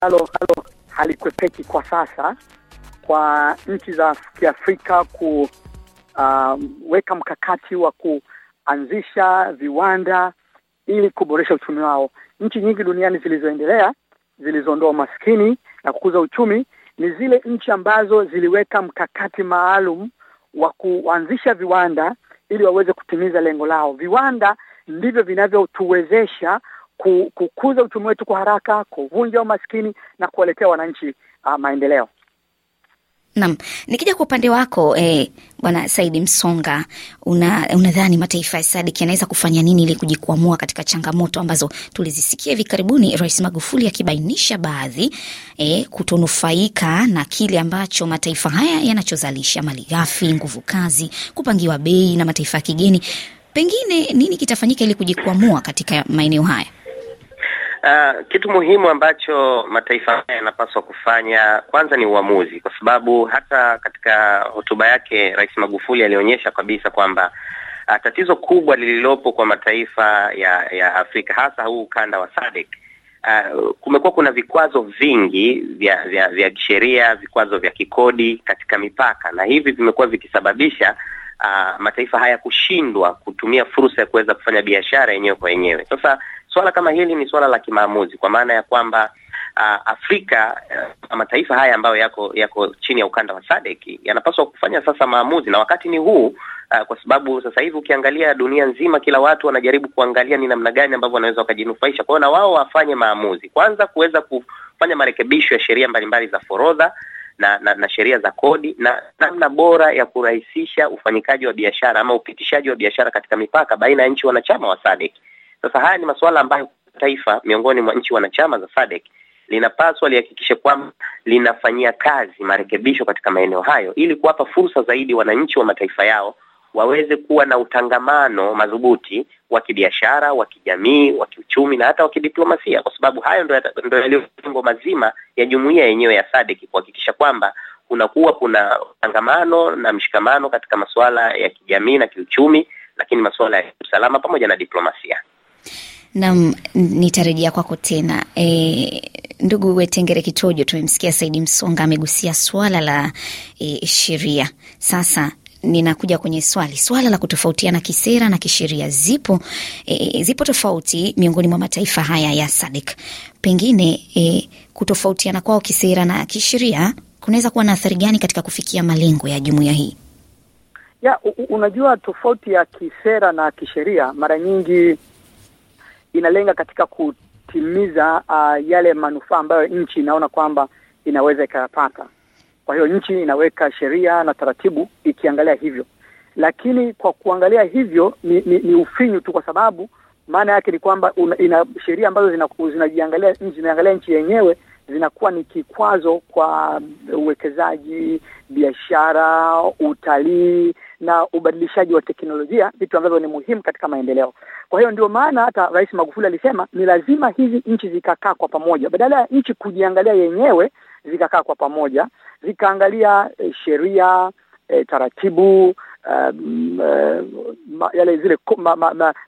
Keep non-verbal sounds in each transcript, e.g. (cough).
halo halo halikwepeki kwa sasa kwa nchi za Kiafrika kuweka uh, mkakati wa kuanzisha viwanda ili kuboresha uchumi wao. Nchi nyingi duniani zilizoendelea zilizoondoa umaskini na kukuza uchumi ni zile nchi ambazo ziliweka mkakati maalum wa kuanzisha viwanda ili waweze kutimiza lengo lao. Viwanda ndivyo vinavyotuwezesha kukuza uchumi wetu kwa haraka, kuvunja umaskini na kuwaletea wananchi uh, maendeleo. Naam, nikija kwa upande wako eh, Bwana Saidi Msonga, una unadhani mataifa ya SADC yanaweza kufanya nini ili kujikwamua katika changamoto ambazo tulizisikia hivi karibuni Rais Magufuli akibainisha baadhi eh, kutonufaika na kile ambacho mataifa haya yanachozalisha, malighafi, nguvu kazi, kupangiwa bei na mataifa ya kigeni. Pengine nini kitafanyika ili kujikwamua katika maeneo haya? Uh, kitu muhimu ambacho mataifa haya yanapaswa kufanya kwanza ni uamuzi, kwa sababu hata katika hotuba yake Rais Magufuli alionyesha kabisa kwamba uh, tatizo kubwa lililopo kwa mataifa ya ya Afrika hasa huu ukanda wa SADC uh, kumekuwa kuna vikwazo vingi vya vya vya kisheria, vikwazo vya kikodi katika mipaka, na hivi vimekuwa vikisababisha uh, mataifa haya kushindwa kutumia fursa ya kuweza kufanya biashara yenyewe kwa yenyewe. Sasa swala kama hili ni swala la kimaamuzi, kwa maana ya kwamba uh, Afrika uh, mataifa haya ambayo yako yako chini ya ukanda wa SADC yanapaswa kufanya sasa maamuzi, na wakati ni huu uh, kwa sababu sasa hivi ukiangalia dunia nzima, kila watu wanajaribu kuangalia ni namna gani ambavyo wanaweza wakajinufaisha. Kwa hiyo na wao wafanye maamuzi kwanza, kuweza kufanya marekebisho ya sheria mbalimbali za forodha na, na, na sheria za kodi na namna bora ya kurahisisha ufanyikaji wa biashara ama upitishaji wa biashara katika mipaka baina ya nchi wanachama wa SADC. Sasa haya ni masuala ambayo taifa miongoni mwa nchi wanachama za SADC linapaswa lihakikishe kwamba linafanyia kazi marekebisho katika maeneo hayo ili kuwapa fursa zaidi wananchi wa mataifa yao waweze kuwa na utangamano madhubuti wa kibiashara, wa kijamii, wa kiuchumi na hata wa kidiplomasia, kwa sababu hayo ndio yaliyo lengo mazima ya jumuiya yenyewe ya SADC kuhakikisha kwamba kunakuwa kuna utangamano na mshikamano katika masuala ya kijamii na kiuchumi, lakini masuala ya usalama pamoja na diplomasia. Nam, nitarejea kwako tena. E, ndugu Wetengere Kitojo, tumemsikia Saidi Msonga amegusia swala la e, sheria. Sasa ninakuja kwenye swali swala la kutofautiana kisera na kisheria. Zipo e, zipo tofauti miongoni mwa mataifa haya ya SADC. Pengine e, kutofautiana kwao kisera na kisheria kunaweza kuwa na athari gani katika kufikia malengo ya jumuiya hii? Ya, unajua tofauti ya kisera na kisheria mara nyingi inalenga katika kutimiza uh, yale manufaa ambayo nchi inaona kwamba inaweza ikayapata. Kwa hiyo nchi inaweka sheria na taratibu ikiangalia hivyo, lakini kwa kuangalia hivyo ni, ni, ni ufinyu tu, kwa sababu maana yake ni kwamba ina sheria ambazo zinajiangalia zinaangalia nchi yenyewe zinakuwa ni kikwazo kwa uwekezaji, biashara, utalii na ubadilishaji wa teknolojia, vitu ambavyo ni muhimu katika maendeleo. Kwa hiyo ndio maana hata Rais Magufuli alisema ni lazima hizi nchi zikakaa kwa pamoja, badala ya nchi kujiangalia yenyewe, zikakaa kwa pamoja, zikaangalia e, sheria e, taratibu Um, uh, yale zile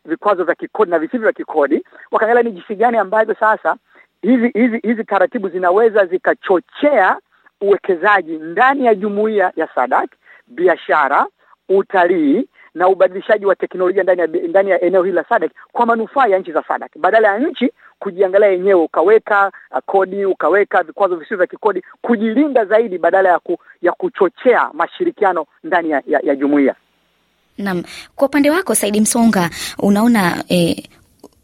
vikwazo vya kikodi na visivyo vya kikodi, wakaangalia ni jinsi gani ambavyo sasa hizi hizi hizi taratibu zinaweza zikachochea uwekezaji ndani ya jumuiya ya Sadak, biashara, utalii na ubadilishaji wa teknolojia ndani ya ndani ya eneo hili la Sadak kwa manufaa ya nchi za Sadak, badala ya nchi kujiangalia yenyewe, ukaweka uh, kodi, ukaweka vikwazo visivyo vya kikodi, kujilinda zaidi badala ya ku, ya kuchochea mashirikiano ndani ya, ya, ya jumuiya. Naam, kwa upande wako Saidi Msonga, unaona eh,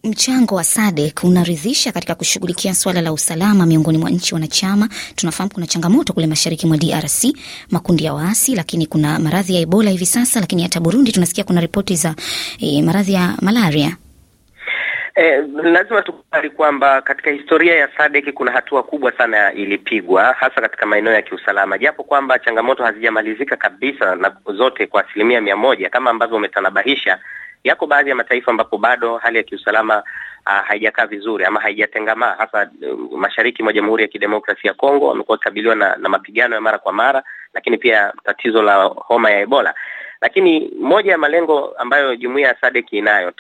mchango wa SADC unaridhisha katika kushughulikia swala la usalama miongoni mwa nchi wanachama? Tunafahamu kuna changamoto kule mashariki mwa DRC, makundi ya waasi, lakini kuna maradhi ya Ebola hivi sasa, lakini hata Burundi tunasikia kuna ripoti za e, maradhi ya malaria. Eh, lazima tukubali kwamba katika historia ya SADC kuna hatua kubwa sana ilipigwa hasa katika maeneo ya kiusalama, japo kwamba changamoto hazijamalizika kabisa na zote kwa asilimia mia moja kama ambavyo umetanabahisha. Yako baadhi ya mataifa ambapo bado hali ya kiusalama uh, haijakaa vizuri ama haijatengamaa, hasa uh, mashariki mwa Jamhuri ya Kidemokrasia ya Kongo wamekuwa wakikabiliwa na, na mapigano ya mara kwa mara, lakini pia tatizo la homa ya Ebola. Lakini moja ya malengo ambayo jumuiya ya SADC inayo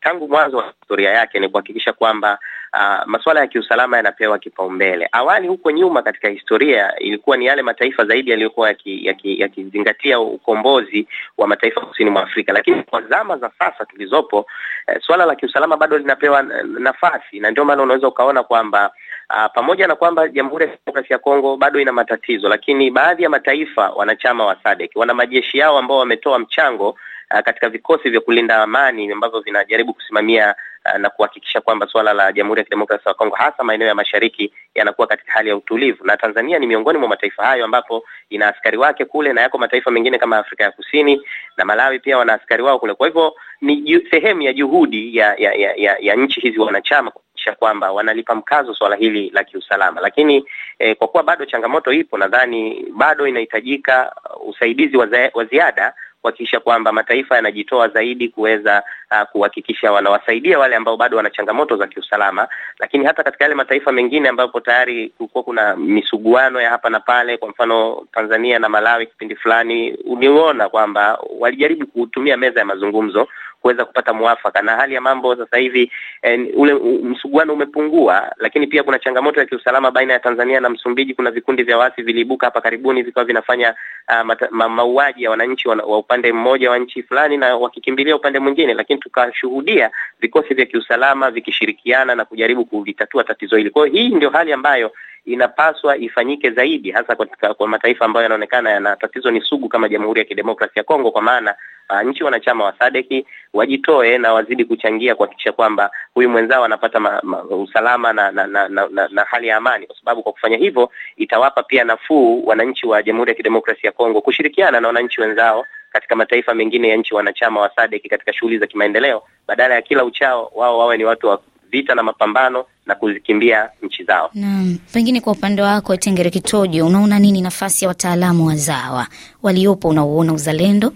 tangu mwanzo wa historia yake ni kuhakikisha kwamba uh, masuala ya kiusalama yanapewa kipaumbele. Awali huko nyuma katika historia ilikuwa ni yale mataifa zaidi yaliyokuwa yakizingatia yaki, yaki ukombozi wa mataifa kusini mwa Afrika, lakini kwa zama za sasa tulizopo, eh, suala la kiusalama bado linapewa nafasi, na ndio maana unaweza ukaona kwamba Uh, pamoja na kwamba Jamhuri ya Kidemokrasia ya Kongo bado ina matatizo, lakini baadhi ya mataifa wanachama wa SADC wana majeshi yao ambao wametoa mchango uh, katika vikosi vya kulinda amani ambavyo vinajaribu kusimamia uh, na kuhakikisha kwamba suala la Jamhuri ya Kidemokrasia ya Kongo hasa maeneo ya mashariki yanakuwa katika hali ya utulivu, na Tanzania ni miongoni mwa mataifa hayo ambapo ina askari wake kule, na yako mataifa mengine kama Afrika ya Kusini na Malawi pia wana askari wao kule. Kwa hivyo ni sehemu ya juhudi ya ya, ya, ya, ya nchi hizi wanachama kuhakikisha kwamba wanalipa mkazo swala hili la kiusalama, lakini eh, kwa kuwa bado changamoto ipo, nadhani bado inahitajika usaidizi wa ziada kuhakikisha kwamba mataifa yanajitoa zaidi kuweza uh, kuhakikisha wanawasaidia wale ambao bado wana changamoto za kiusalama, lakini hata katika yale mataifa mengine ambapo tayari kulikuwa kuna misuguano ya hapa na pale, kwa mfano Tanzania na Malawi, kipindi fulani uliona kwamba walijaribu kutumia meza ya mazungumzo kuweza kupata mwafaka, na hali ya mambo sasa hivi eh, ule msuguano umepungua, lakini pia kuna changamoto ya kiusalama baina ya Tanzania na Msumbiji. Kuna vikundi vya waasi viliibuka hapa karibuni vikawa vinafanya uh, mauaji ya wananchi wa, wa upande mmoja wa nchi fulani na wakikimbilia upande mwingine, lakini tukashuhudia vikosi vya kiusalama vikishirikiana na kujaribu kulitatua tatizo hili. Kwa hiyo hii ndio hali ambayo inapaswa ifanyike zaidi, hasa kwa, kwa mataifa ambayo yanaonekana yana tatizo ni sugu kama Jamhuri ya Kidemokrasia ya Kongo, kwa maana uh, nchi wanachama wa SADC wajitoe na wazidi kuchangia kuhakikisha kwamba huyu mwenzao anapata ma, ma, usalama na na, na, na, na na hali ya amani, kwa sababu kwa kufanya hivyo itawapa pia nafuu wananchi wa Jamhuri ya Kidemokrasia ya Kongo kushirikiana na wananchi wenzao katika mataifa mengine ya nchi wanachama wa SADC katika shughuli za kimaendeleo, badala ya kila uchao wao wawe ni watu wa vita na mapambano na kuzikimbia nchi zao. Naam, pengine kwa upande wako Tengere Kitojo, unaona nini nafasi ya wataalamu wazawa waliopo, unauona uzalendo?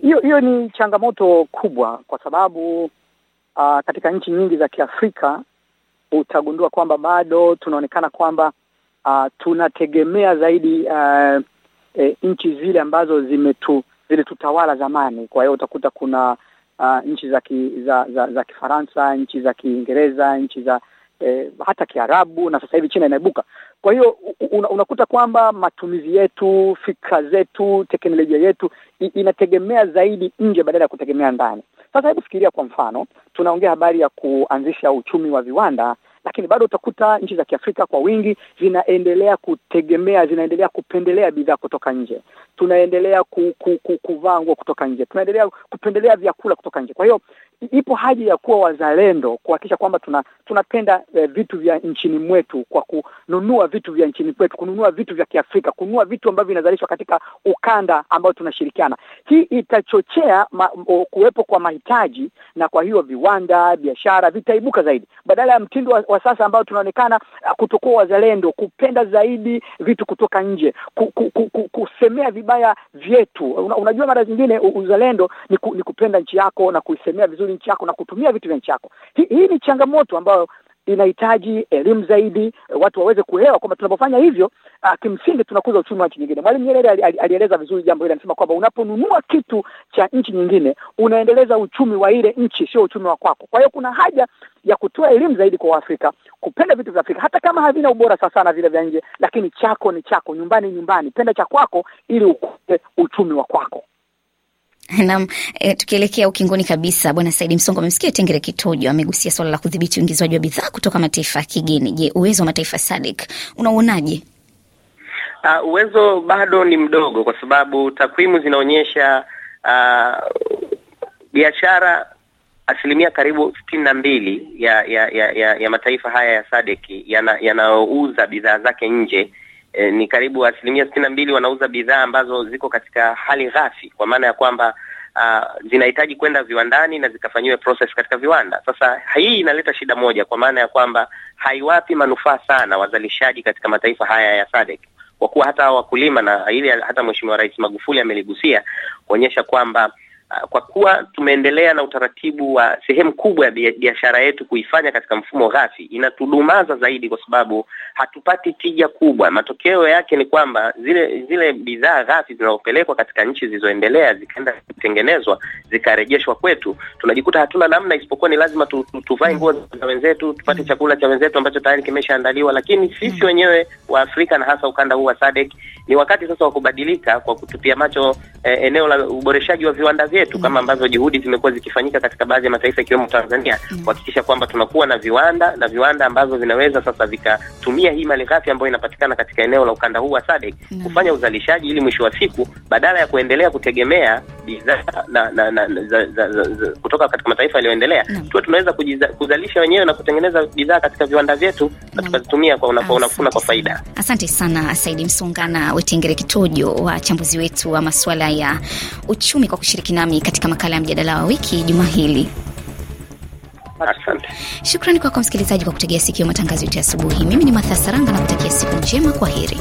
Hiyo hiyo ni changamoto kubwa, kwa sababu uh, katika nchi nyingi za Kiafrika utagundua kwamba bado tunaonekana kwamba uh, tunategemea zaidi uh, e, nchi zile ambazo zimetu zilitutawala zamani. Kwa hiyo utakuta kuna uh, nchi za, ki, za za za Kifaransa, nchi za Kiingereza, nchi za eh, hata Kiarabu na sasa hivi China inaibuka. Kwa hiyo una, unakuta kwamba matumizi yetu, fikra zetu, teknolojia yetu inategemea zaidi nje badala ya kutegemea ndani. Sasa hebu fikiria, kwa mfano, tunaongea habari ya kuanzisha uchumi wa viwanda lakini bado utakuta nchi za Kiafrika kwa wingi zinaendelea kutegemea, zinaendelea kupendelea bidhaa kutoka nje. Tunaendelea ku, ku, ku, kuvaa nguo kutoka nje, tunaendelea kupendelea vyakula kutoka nje. Kwa hiyo ipo haja ya kuwa wazalendo, kuhakikisha kwamba tuna tunapenda eh, vitu vya nchini mwetu kwa kununua vitu vya nchini kwetu, kununua vitu vya Kiafrika, kununua vitu ambavyo vinazalishwa katika ukanda ambao tunashirikiana. Hii itachochea kuwepo kwa mahitaji, na kwa hiyo viwanda, biashara vitaibuka zaidi, badala ya mtindo wa, wa sasa ambao tunaonekana kutokuwa wazalendo, kupenda zaidi vitu kutoka nje, ku, ku, ku, ku, kusemea vibaya vyetu. Una, unajua mara zingine uzalendo ni, ku, ni kupenda nchi yako na kuisemea vizuri nchi yako na kutumia vitu vya nchi yako. Hii, hii ni changamoto ambayo inahitaji elimu zaidi, watu waweze kuelewa kwamba tunapofanya hivyo, uh, kimsingi tunakuza uchumi wa nchi nyingine. Mwalimu Nyerere alieleza vizuri jambo hili, anasema kwamba unaponunua kitu cha nchi nyingine unaendeleza uchumi wa ile nchi, sio uchumi wa kwako. Kwa hiyo kuna haja ya kutoa elimu zaidi kwa Waafrika kupenda vitu vya Afrika, hata kama havina ubora sawa sana vile vya nje, lakini chako ni chako, nyumbani nyumbani. Penda cha kwako ili ukue uchumi wa kwako. (laughs) Naam, e, tukielekea ukingoni kabisa, Bwana Saidi Msongo, amemsikia Tengere Kitojo amegusia swala la kudhibiti uingizwaji wa bidhaa kutoka mataifa ya kigeni. Je, uwezo wa mataifa SADC unauonaje? Uh, uwezo bado ni mdogo, kwa sababu takwimu zinaonyesha uh, biashara asilimia karibu sitini na mbili ya ya, ya ya ya mataifa haya ya SADC yanayouza yana bidhaa zake nje E, ni karibu asilimia sitini na mbili wanauza bidhaa ambazo ziko katika hali ghafi, kwa maana ya kwamba uh, zinahitaji kwenda viwandani na zikafanyiwe process katika viwanda. Sasa hii inaleta shida moja, kwa maana ya kwamba haiwapi manufaa sana wazalishaji katika mataifa haya ya SADC, kwa kuwa hata wakulima na ili hata Mheshimiwa Rais Magufuli ameligusia kuonyesha kwamba kwa kuwa tumeendelea na utaratibu wa sehemu kubwa ya biashara yetu kuifanya katika mfumo ghafi, inatudumaza zaidi, kwa sababu hatupati tija kubwa. Matokeo yake ni kwamba zile zile bidhaa ghafi zinazopelekwa katika nchi zilizoendelea zikaenda kutengenezwa zikarejeshwa kwetu, tunajikuta hatuna namna isipokuwa ni lazima tu, tu, tuvae nguo za wenzetu, tupate chakula cha wenzetu ambacho tayari kimeshaandaliwa. Lakini sisi wenyewe wa Afrika na hasa ukanda huu wa SADC ni wakati sasa wa kubadilika kwa kutupia macho eh, eneo la uboreshaji wa viwanda vyetu kama ambavyo juhudi zimekuwa zikifanyika katika baadhi ya mataifa ikiwemo Tanzania kuhakikisha kwamba tunakuwa na viwanda na viwanda ambavyo vinaweza sasa vikatumia hii malighafi ambayo inapatikana katika eneo la ukanda huu wa SADC kufanya uzalishaji ili mwisho wa siku badala ya kuendelea kutegemea bidhaa na, na, na, za, za, za, za, kutoka katika mataifa yaliyoendelea tuwe tunaweza kujiza, kuzalisha wenyewe na kutengeneza bidhaa katika viwanda vyetu na tukazitumia kwa unafuna kwa faida. Asante sana Saidi Msunga na Wetengere Kitojo, wachambuzi wetu wa masuala ya uchumi, kwa kushiriki nami katika makala ya mjadala wa wiki juma hili. Asante. Shukrani kwako msikilizaji kwa kutegea sikio matangazo yetu ya asubuhi. Mimi ni Matha Saranga na kutakia siku njema. Kwa heri.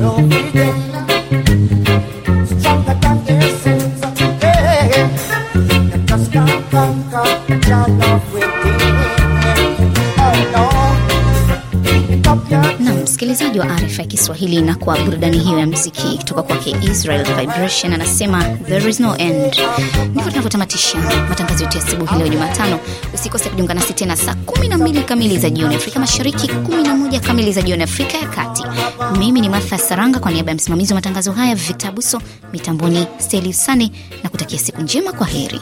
no. Kiswahili, na kwa burudani hiyo ya muziki kutoka kwake Israel Vibration anasema there is no end. Ndivyo tunavyotamatisha matangazo yetu ya asubuhi leo Jumatano. Usikose kujiunga nasi tena saa 12 kamili za jioni Afrika Mashariki, 11 kamili za jioni Afrika ya Kati. Mimi ni Martha Saranga kwa niaba ya msimamizi wa matangazo haya Vitabuso, mitamboni Steli Usani, na kutakia siku njema. Kwa heri.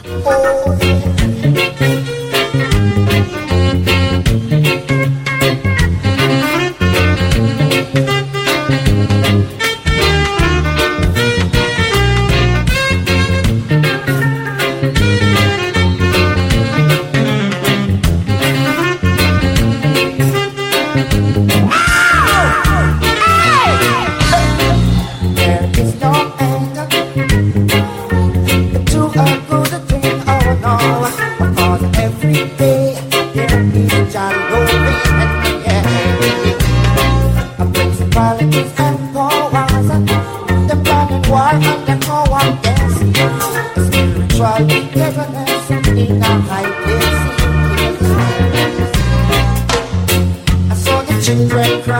Children cry.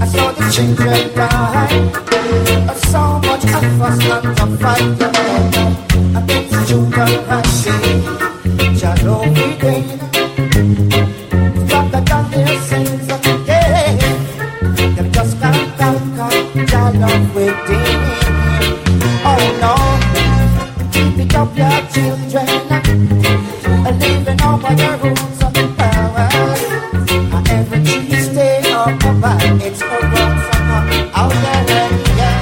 I saw the children die. I saw much of us not to fight. Bet the children I see. Shadow within. Stronger than their sins. Yeah. Them just can't conquer. Shadow within. Oh no. Keep it up, your children. Living over the rules of the it's a road from out there, yeah.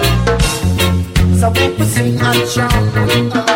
So people sing and chant,